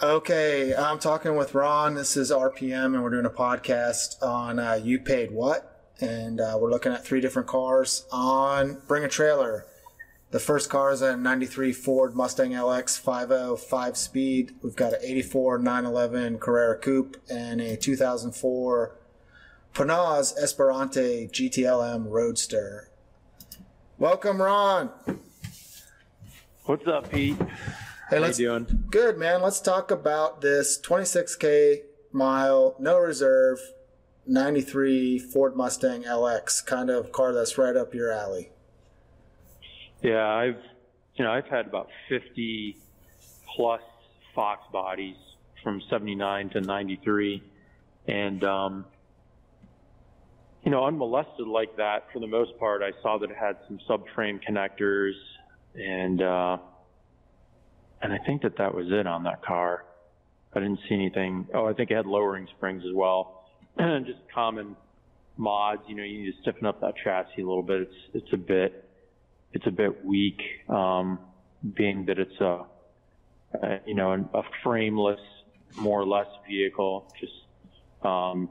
Okay, I'm talking with Ron. This is RPM, and we're doing a podcast on uh, You Paid What? And uh, we're looking at three different cars on Bring a Trailer. The first car is a 93 Ford Mustang LX 505 speed. We've got an 84 911 Carrera Coupe and a 2004 Panoz Esperante GTLM Roadster. Welcome, Ron. What's up, Pete? Hey, let's you doing? Good, man. Let's talk about this 26K mile, no reserve, 93 Ford Mustang LX, kind of car that's right up your alley. Yeah, I've you know I've had about 50 plus Fox bodies from 79 to 93, and um, you know unmolested like that for the most part. I saw that it had some subframe connectors, and uh, and I think that that was it on that car. I didn't see anything. Oh, I think it had lowering springs as well, just common mods. You know, you need to stiffen up that chassis a little bit. It's it's a bit it's a bit weak, um, being that it's a, a you know a frameless, more or less vehicle. Just, um,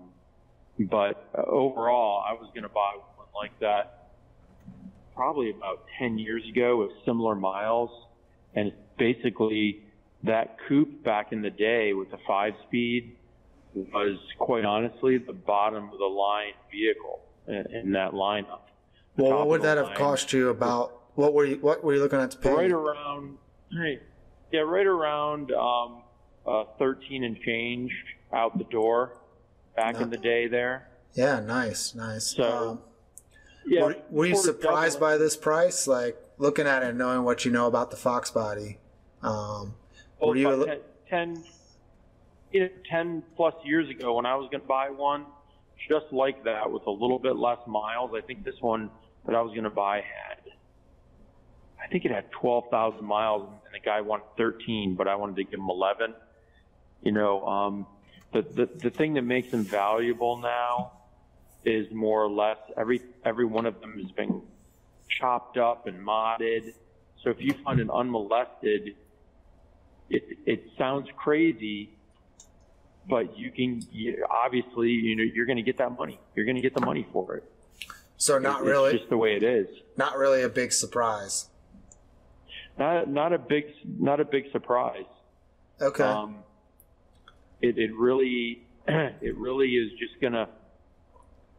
but overall, I was going to buy one like that probably about 10 years ago with similar miles, and basically that coupe back in the day with the five speed was quite honestly the bottom of the line vehicle in, in that lineup. The Well, what would that have cost you about? What were you What were you looking at to pay? Right around, right, yeah, right around um, uh, 13 and change out the door back No. in the day there. Yeah, nice, nice. So, um, Yeah, were, were you surprised by this price? Like looking at it, and knowing what you know about the Fox body. Um, Oh, were you li- 10, 10, you know, 10 plus years ago when I was going to buy one, just like that with a little bit less miles. I think this one that I was going to buy had, I think it had 12,000 miles and the guy wanted 13, but I wanted to give him 11. You know, um, the, the, the thing that makes them valuable now is more or less every, every one of them has been chopped up and modded. So if you find an unmolested, it, it sounds crazy, but you can you, obviously you know you're going to get that money. You're going to get the money for it. so not It's really, just the way it is. not really a big surprise. Not not a big not a big surprise. Okay. Um, it it really it really is just gonna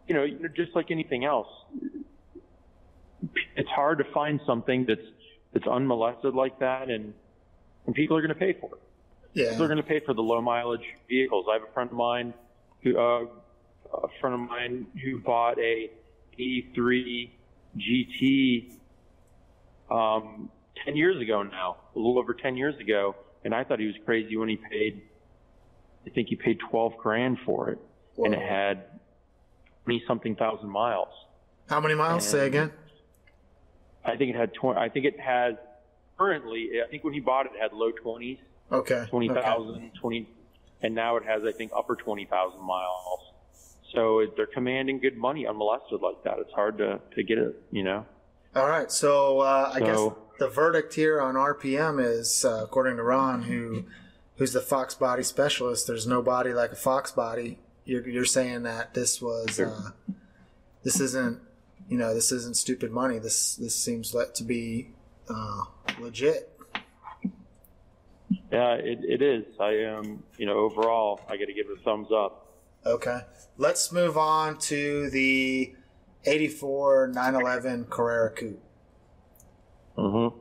you know just like anything else. It's hard to find something that's that's unmolested like that, and and people are going to pay for it. yeah. They're going to pay for the low mileage vehicles. I have a friend of mine who, uh, a friend of mine who bought a 83 GT, um, 10 years ago now, a little over 10 years ago. And I thought he was crazy when he paid, I think he paid 12 grand for it. And it had 20 something thousand miles. How many miles? Say again. I think it had 20, I think it has currently, I think when he bought it, it had low 20s. Okay. twenty okay. thousand, twenty, and now it has, I think, upper 20,000 miles. So it- they're commanding good money unmolested like that. It's hard to, to get it, you know? All right. So uh, I guess the verdict here on RPM is, uh, according to Ron, who who's the Fox body specialist. There's no body like a Fox body. You're you're saying that this was uh, this isn't you know this isn't stupid money. This this seems like to be uh, legit. Yeah, it, it is. I um, you know, overall, I got to give it a thumbs up. Okay. Let's move on to the 84 911 Carrera Coupe. Mm-hmm.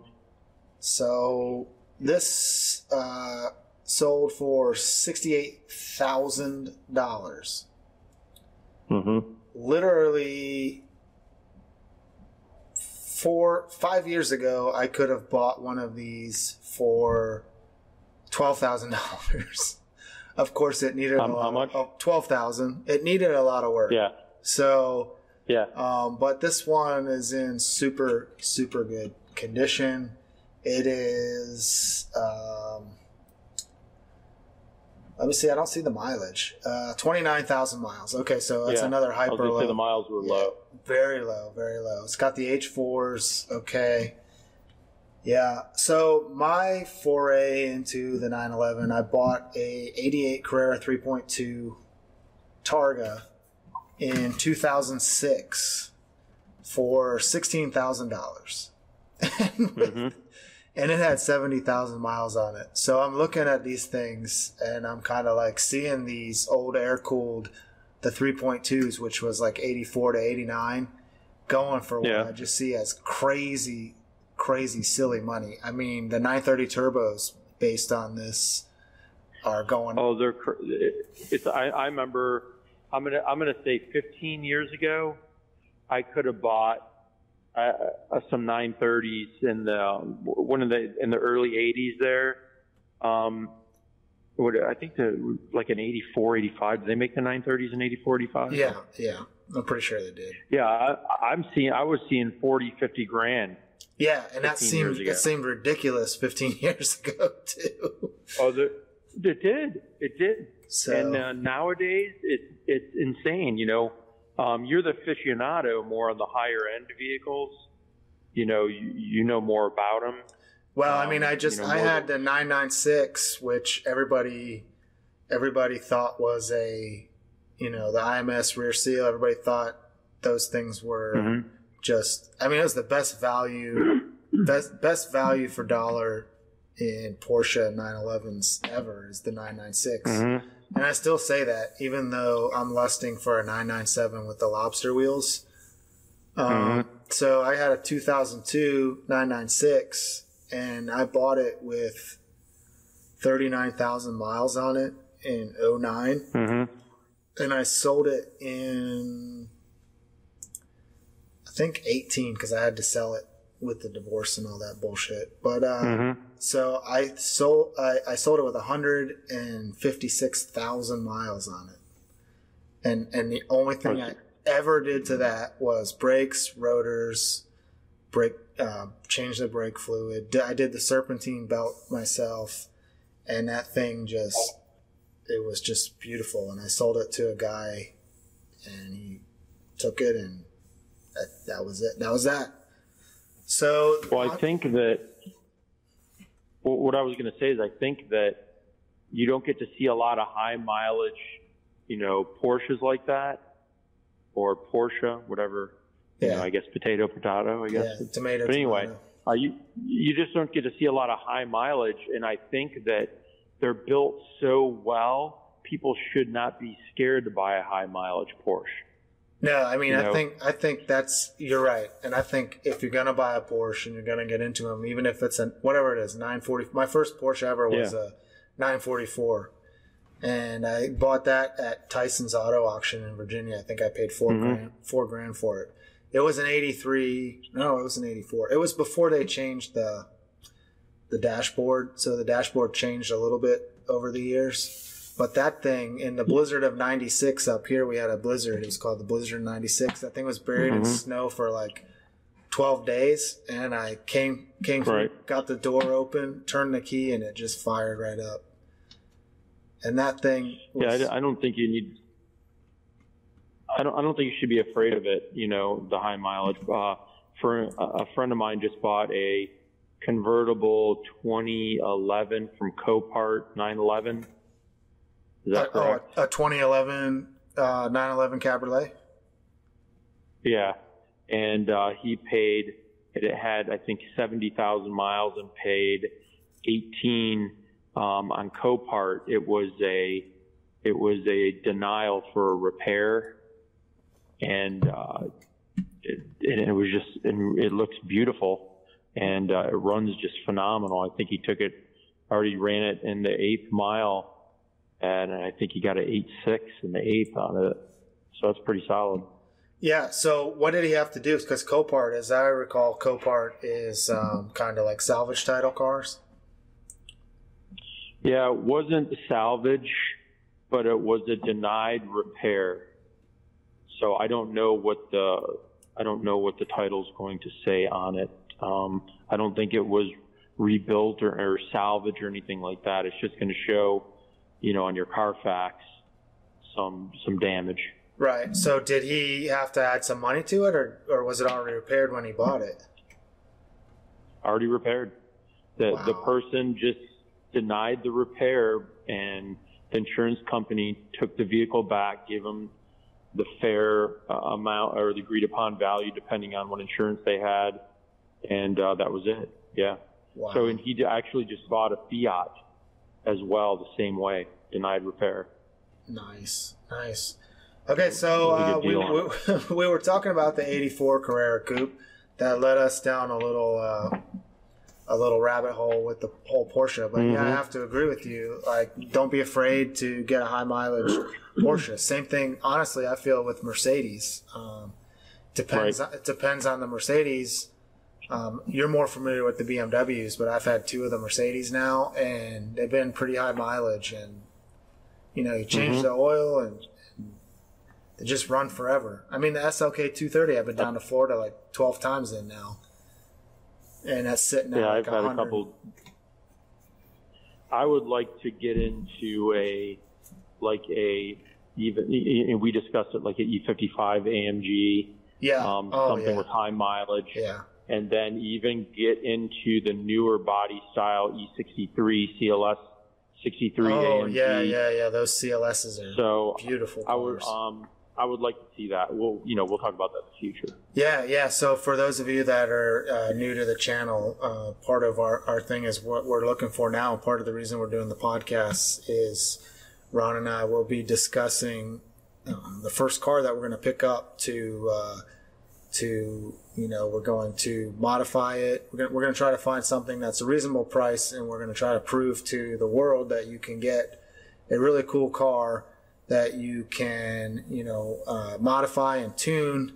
So this uh, sold for sixty-eight thousand dollars. Mm-hmm. Literally, four five years ago, I could have bought one of these for twelve thousand dollars. Of course, it needed Um, a lot. how much? Oh, twelve thousand. It needed a lot of work. Yeah. So Yeah. um, but this one is in super, super good condition. It is. Um, let me see. I don't see the mileage. Uh, Twenty nine thousand miles. Okay, so that's Yeah. another hyper low. the miles were Yeah, low. Very low, very low. It's got the H fours. Okay. Yeah. So my foray into the 911, I bought a 88 Carrera 3.2 Targa in 2006 for $16,000. Mhm. And it had 70,000 miles on it. So I'm looking at these things and I'm kind of like seeing these old air cooled, the 3.2s, which was like 84 to 89, going for what Yeah. I just see as crazy, crazy, silly money. I mean, the 930 turbos based on this are going. Oh, they're it's. I, I remember. I'm gonna. I'm gonna say 15 years ago, I could have bought uh, some 930s in the one of the in the early 80s there. Um, what I think the like an 84, 85. Did they make the 930s in 84, 85? Yeah, yeah. I'm pretty sure they did. Yeah, I, I'm seeing. I was seeing 40, 50 grand. Yeah, and that seemed it seemed ridiculous 15 years ago too. Oh, the, it did. It did. So And uh, nowadays, it, it's insane. You know, um, you're the aficionado more on the higher end vehicles. You know, you, you know more about them. Well, I Um, mean, I just you know, I had the 996, which everybody everybody thought was a you know the IMS rear seal. Everybody thought those things were Mm-hmm. just. I mean, it was the best value best best value for dollar in Porsche 911s ever is the 996. Mm-hmm. And I still say that, even though I'm lusting for a 997 with the lobster wheels. Um, So I had a 2002 996, and I bought it with 39,000 miles on it in 09. Mm-hmm. And I sold it in, I think 18, because I had to sell it with the divorce and all that bullshit. But uh, Mm-hmm. So I sold I, I sold it with 156,000 miles on it. And and the only thing I ever did to that was brakes, rotors, brake uh, change the brake fluid. I did the serpentine belt myself and that thing just it was just beautiful and I sold it to a guy and he took it and that, that was it. That was that. So Well, I think that what I was going to say is I think that you don't get to see a lot of high mileage, you know, Porsches like that or Porsche, whatever. You Yeah. know, I guess potato, potato. I guess. yeah, tomato. But anyway, tomato. uh, you you just don't get to see a lot of high mileage, and I think that they're built so well. People should not be scared to buy a high mileage Porsche. No, I mean, You I know? think I think that's you're right, and I think if you're gonna buy a Porsche and you're gonna get into them, even if it's a whatever it is, 940. My first Porsche ever was Yeah. a 944, and I bought that at Tyson's Auto Auction in Virginia. I think I paid 4 Mhm. grand, four grand for it. It was an 83. No, it was an 84. It was before they changed the the dashboard, so the dashboard changed a little bit over the years. But that thing in the blizzard of '96 up here, we had a blizzard. It was called the Blizzard '96. That thing was buried in Mhm. snow for like 12 days, and I came came through, Right. got the door open, turned the key, and it just fired right up. And that thing, Yeah, was, I, I don't think you need. I don't. I don't think you should be afraid of it. You know, the high mileage. Uh, for a, a friend of mine just bought a convertible 2011 from Copart 911. Is that a, correct? oh, a 2011 uh, 911 Cabriolet. Yeah, and uh, he paid. It had, I think, seventy thousand miles and paid eighteen um, on Copart. It was a, it was a denial for a repair, and uh, it, it was just, and it looks beautiful, and uh, it runs just phenomenal. I think he took it, already ran it in the eighth mile, and I think he got an eight six in the eighth on it. So that's pretty solid. Yeah. So what did he have to do? Because Copart, as I recall, Copart is um, kind of like salvage title cars. Yeah, it wasn't salvage, but it was a denied repair. So I don't know what the I don't know what the title's going to say on it. Um, I don't think it was rebuilt or, or salvage or anything like that. It's just going to show, you know, on your Carfax some some damage. Right. So did he have to add some money to it, or or was it already repaired when he bought it? already repaired. The Wow. the person just denied the repair, and the insurance company took the vehicle back, gave them the fair uh, amount or the agreed upon value, depending on what insurance they had, and uh, that was it. Yeah. Wow. So and he actually just bought a Fiat as well, the same way, denied repair. Nice, nice. Okay, so uh, we, we, we were talking about the '84 Carrera Coupe that led us down a little uh, a little rabbit hole with the whole Porsche. But yeah, I Mhm. have to agree with you. Like, don't be afraid to get a high mileage Porsche. Same thing, honestly. I feel with Mercedes. Um, depends. It depends on the Mercedes. Um, you're more familiar with the BMWs, but I've had two of the Mercedes now, and they've been pretty high mileage. And you know, you change Mhm. the oil, and, and they just run forever. I mean, the SLK 230, I've been down to Florida like 12 times in now, and that's sitting at Yeah, like I've had a couple. I would like to get into a like a even and we discussed it like an E55 AMG, Yeah. um, oh something yeah. with high mileage, yeah. And then even get into the newer body style E63 CLS 63 Oh AMG. yeah, yeah, yeah. Those CLSs are So beautiful I would um I would like to see that. We'll you know we'll talk about that in the future. Yeah, yeah. So for those of you that are uh, new to the channel, uh, part of our, our thing is what we're looking for now. Part of the reason we're doing the podcast is Ron and I will be discussing um, the first car that we're going to pick up to uh, to you know we're going to modify it. We're going we're going to try to find something that's a reasonable price, and we're going to try to prove to the world that you can get a really cool car that you can you know uh, modify and tune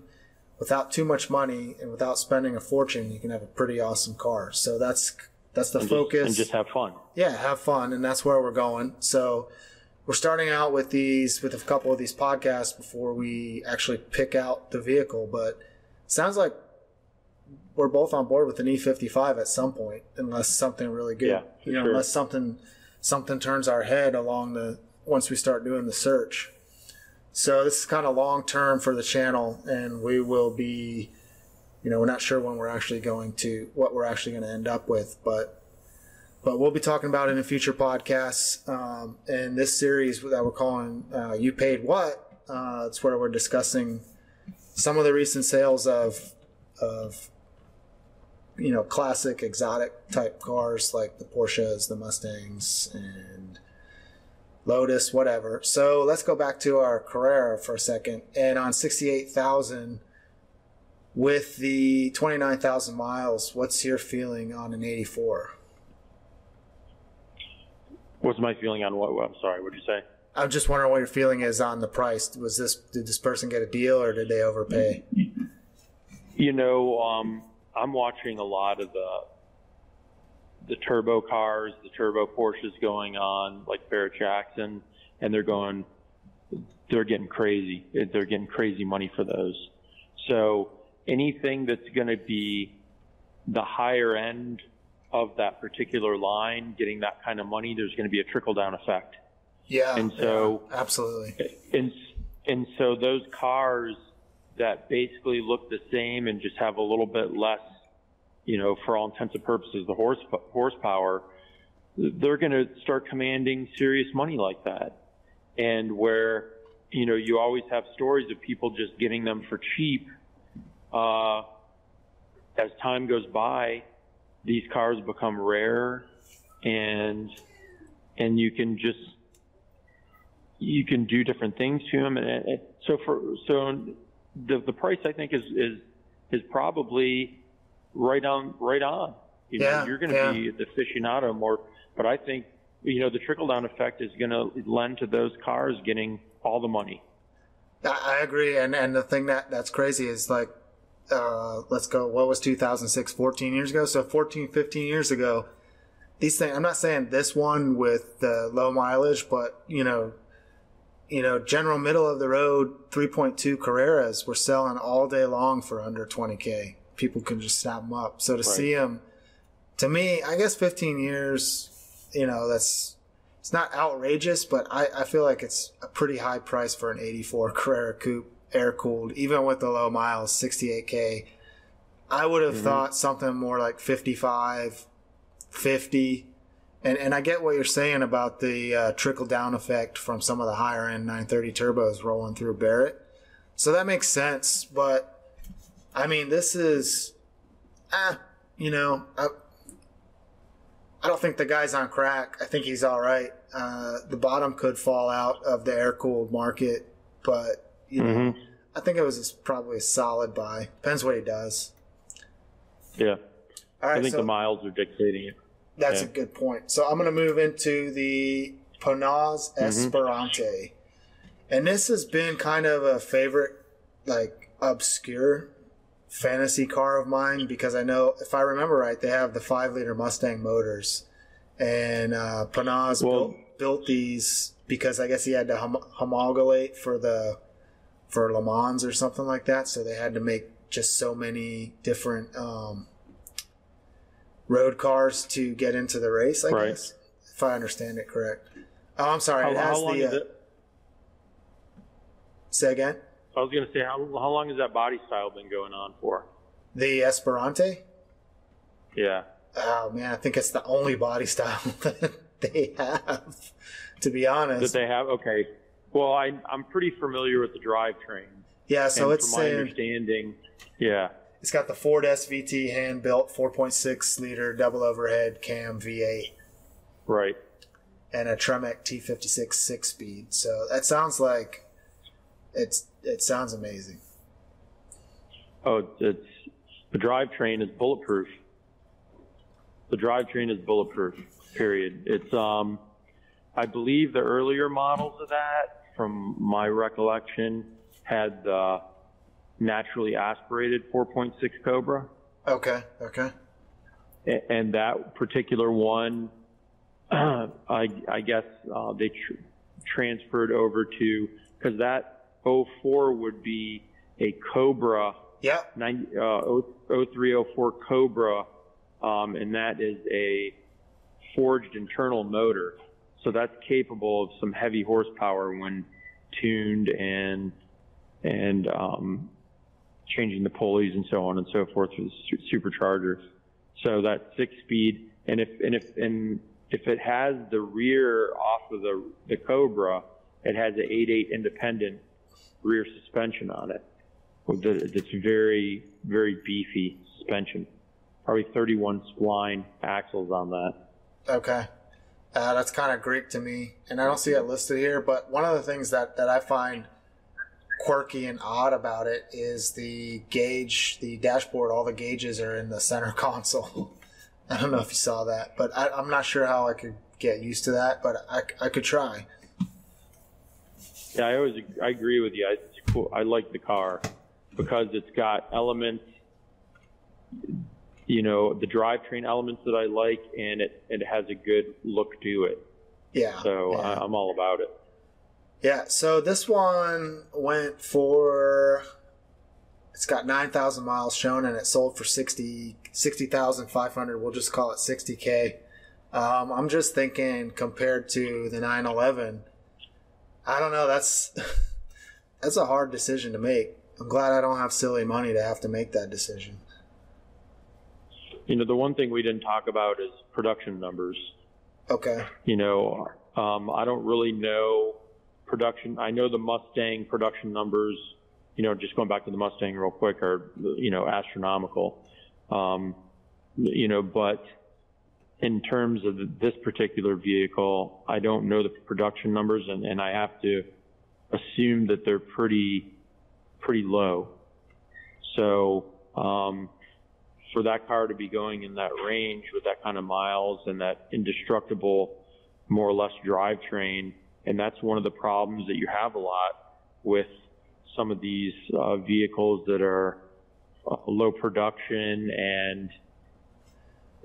without too much money and without spending a fortune, you can have a pretty awesome car. So that's that's the And focus. just, and just have fun. yeah, have fun, and that's where we're going. So we're starting out with these with a couple of these podcasts before we actually pick out the vehicle. But sounds like we're both on board with an E55 at some point, unless something really good, Yeah, you know, sure. unless something something turns our head along the once we start doing the search. So this is kind of long term for the channel, and we will be, you know, we're not sure when we're actually going to what we're actually going to end up with, but but we'll be talking about it in future podcasts. Um, and this series that we're calling uh, "You Paid What," uh, it's where we're discussing some of the recent sales of of you know classic exotic type cars like the Porsches, the Mustangs, and Lotus, whatever. So let's go back to our Carrera for a second. And on 68,000 with the 29,000 miles, what's your feeling on an 84? What's my feeling on what? I'm sorry. What did you say? I'm just wondering what your feeling is on the price. Was this did this person get a deal or did they overpay? You know, um, I'm watching a lot of the the turbo cars, the turbo Porsches going on, like Barrett Jackson, and they're going, they're getting crazy. They're getting crazy money for those. So anything that's going to be the higher end of that particular line, getting that kind of money, there's going to be a trickle down effect. Yeah. And so- yeah, absolutely. and and so those cars that basically look the same and just have a little bit less, you know, for all intents and purposes, the horse horsepower, they're going to start commanding serious money like that. And where, you know, you always have stories of people just getting them for cheap. Uh, as time goes by, these cars become rare, and and you can just you can do different things to them. And and so for so the the price I think is is is probably right on right on. You know, Yeah, you're going to yeah. be the aficionado more, but I think you know the trickle down effect is going to lend to those cars getting all the money. I I agree. And and the thing that that's crazy is like, uh, let's go. What was 2006? 14 years ago. So 14, 15 years ago, these things. I'm not saying this one with the low mileage, but you know, you know, general middle of the road 3.2 Carreras were selling all day long for under 20k. People can just snap them up. So to see them, to me, I guess 15 years, you know, that's it's not outrageous, but I, I feel like it's a pretty high price for an 84 Carrera Coupe, air cooled, even with the low miles, 68k. I would have mm-hmm. thought something more like 55, 50. And, and I get what you're saying about the uh, trickle down effect from some of the higher end 930 turbos rolling through Barrett. So that makes sense. But I mean, this is, ah, you know, I, I don't think the guy's on crack. I think he's all right. Uh, the bottom could fall out of the air cooled market, but you know, I think it was probably a solid buy. Depends what he does. Yeah. Right, I think so the miles are dictating it. That's yeah. a good point. So I'm going to move into the Panoz Esperante, and this has been kind of a favorite, like obscure fantasy car of mine because I know if I remember right, they have the five liter Mustang motors, and uh, Panoz Well- built, built these because I guess he had to hom- homologate for the for Le Mans or something like that. So they had to make just so many different um, road cars to get into the race. I Right. guess if I understand it correct. Oh, I'm sorry. How, it how has long the. is Uh, it? say again. I was going to say, how, how long has that body style been going on for? The Esperante. Yeah. Oh man, I think it's the only body style that they have. To be honest, That they have? Okay. Well, I, I'm pretty familiar with the drivetrain. yeah. So and it's from my saying understanding, yeah. It's got the Ford SVT hand built 4.6 liter double overhead cam V8 Right. and a Tremec T56 six speed. So that sounds like it's it sounds amazing. Oh, it's the drivetrain is bulletproof. The drivetrain is bulletproof. Period. It's um, I believe the earlier models of that, from my recollection, had the naturally aspirated 4.6 Cobra, Okay. Okay. A- and that particular one, I, I guess uh, they tr- transferred over to because that 04 would be a Cobra. Yeah. 90, uh, 0304 Cobra, um, and that is a forged internal motor. So that's capable of some heavy horsepower when tuned and and um, changing the pulleys and so on and so forth for the su- supercharger. So that six speed, and if and if and if it has the rear off of the the Cobra, it has an 8.8 independent rear suspension on it with the, it's very, very beefy suspension. Probably 31 spline axles on that. Okay. Uh, that's kind of Greek to me, and I don't see it listed here. But one of the things that, that I find quirky and odd about it is the gauge, the dashboard. All the gauges are in the center console. I don't know if you saw that, but I, I'm not sure how I could get used to that. But I, I could try. Yeah, I always, I agree with you. It's cool. I like the car because it's got elements, you know, the drivetrain elements that I like, and it, it has a good look to it. Yeah. So yeah. I, I'm all about it. Yeah, so this one went for it's got 9,000 miles shown and it sold for 60 60,500. we'll just call it 60k. Um, I'm just thinking compared to the 911, I don't know, that's that's a hard decision to make. I'm glad I don't have silly money to have to make that decision. You know, the one thing we didn't talk about is production numbers. Okay. you know, um, I don't really know production. I know the Mustang production numbers, you know, just going back to the Mustang real quick are, you know, astronomical. Um, you know, but in terms of this particular vehicle, I don't know the production numbers and, and I have to assume that they're pretty, pretty low. So, um, for that car to be going in that range with that kind of miles and that indestructible, more or less drivetrain, and that's one of the problems that you have a lot with some of these uh, vehicles that are uh, low production and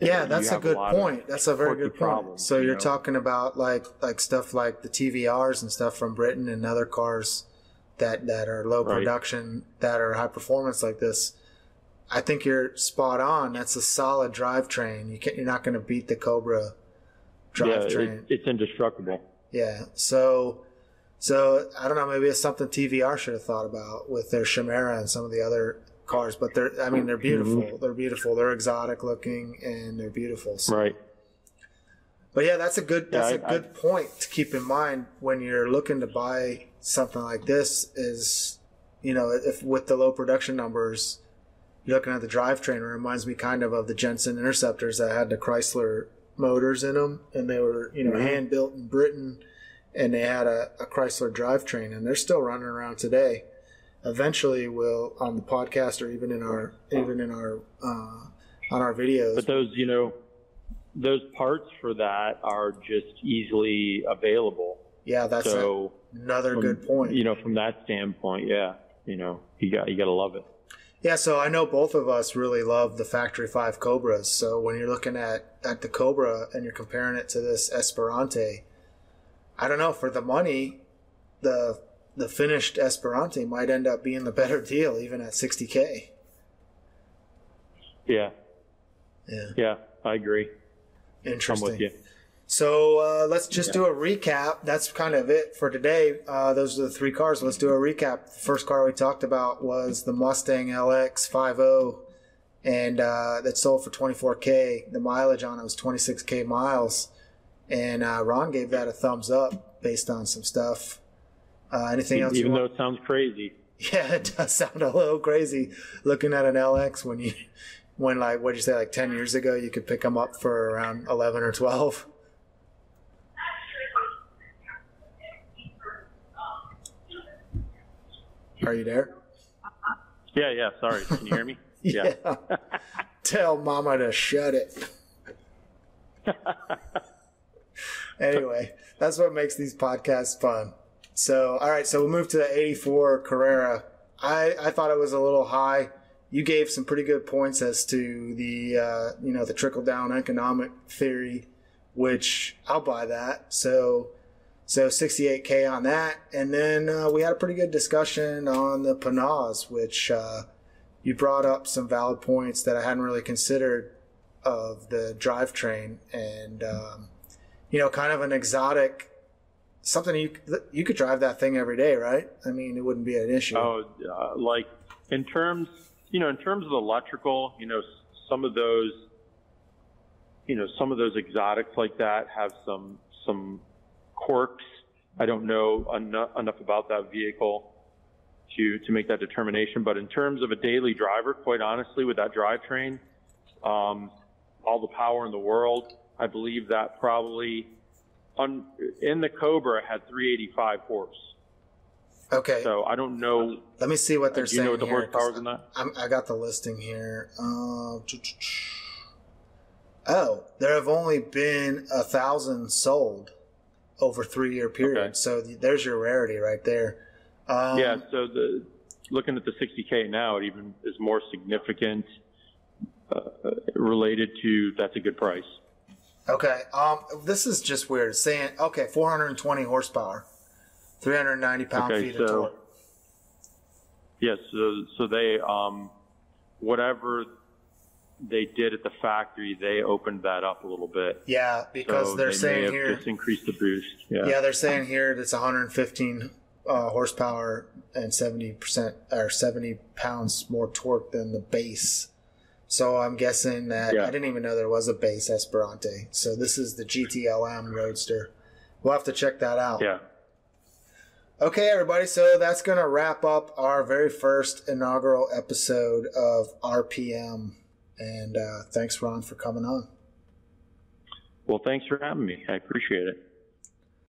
Yeah, that's a good of point. That's a very good point. problems, so you you're know? talking about like like stuff like the TVRs and stuff from Britain and other cars that that are low Right. production that are high performance like this. I think you're spot on. That's a solid drivetrain. You can't, you're not going to beat the Cobra yeah, drivetrain. it, it's indestructible. Yeah. So, so I don't know. Maybe it's something TVR should have thought about with their Chimaera and some of the other cars, but they're I mean they're beautiful. Mm-hmm. They're beautiful. They're exotic looking and they're beautiful. So. Right. But yeah, that's a good that's Yeah, a I- good point to keep in mind when you're looking to buy something like this. Is you know if with the low production numbers, you're looking at the drivetrain. It reminds me kind of of the Jensen Interceptors that had the Chrysler motors in them, and they were you know Mhm. hand built in Britain, and they had a, a Chrysler drivetrain, and they're still running around today. Eventually, we'll on the podcast or even in our even in our uh, on our videos. But those, you know, those parts for that are just easily available. yeah, that's so another from- good point. You know, from that standpoint, yeah, you know, you got you got to love it. Yeah, so I know both of us really love the Factory Five Cobras. So when you're looking at at the Cobra and you're comparing it to this Esperante, I don't know for the money, the the finished Esperante might end up being the better deal, even at 60k. Yeah, Yeah, yeah, I agree. I'm interesting. with you. So uh, let's just do a recap. That's kind of it for today. Uh, those are the three cars. Let's do a recap. The first car we talked about was the Mustang LX 50, and uh, that sold for 24k. The mileage on it was 26k miles, and uh, Ron gave that a thumbs up based on some stuff. Uh, anything else? Even though it sounds crazy. Yeah, it does sound a little crazy looking at an LX when you, when like what'd you say, like 10 years ago, you could pick them up for around 11 or 12. Are you there? Yeah, yeah. Sorry, can you hear me? Yeah. Tell mama to shut it. anyway, that's what makes these podcasts fun. So, all right, so we'll move to the 84 Carrera. I, I thought it was a little high. You gave some pretty good points as to the uh, you know the trickle down economic theory, which I'll buy that. So so 68k on that, and then uh, we had a pretty good discussion on the Panoz, which uh, you brought up some valid points that I hadn't really considered of the drivetrain, and um, you know, kind of an exotic something you you could drive that thing every day, right? I mean, it wouldn't be an issue. Oh, uh, like in terms, you know, in terms of electrical, you know, some of those, you know, some of those exotics like that have some some quirks. I don't know enough, enough about that vehicle to to make that determination. But in terms of a daily driver, quite honestly, with that drivetrain, um, all the power in the world, I believe that probably on in the Cobra had 385 horse. Okay, So I don't know let me see what they're saying. do you saying know what the here. horsepower 'cause is in that? I'm, I got the listing here. Uh, oh, there have only been a thousand sold over three year period. Okay. So th- there's your rarity right there. Um, yeah, so the looking at the 60k now, it even is more significant uh, related to that's a good price. Okay. Um, this is just weird. It's saying okay, 420 horsepower, 390 pound Okay, feet of torque. Yes, so so they um, whatever they did at the factory, they opened that up a little bit. Yeah, because so they're they saying here. just increased the boost. Yeah. Yeah, they're saying here that it's 115 uh, horsepower and 70 percent or 70 pounds more torque than the base. So I'm guessing that Yeah. I didn't even know there was a base Esperante. So this is the GTLM Roadster. We'll have to check that out. Yeah. Okay, everybody. So that's going to wrap up our very first inaugural episode of RPM. And uh, thanks, Ron, for coming on. Well, thanks for having me. I appreciate it.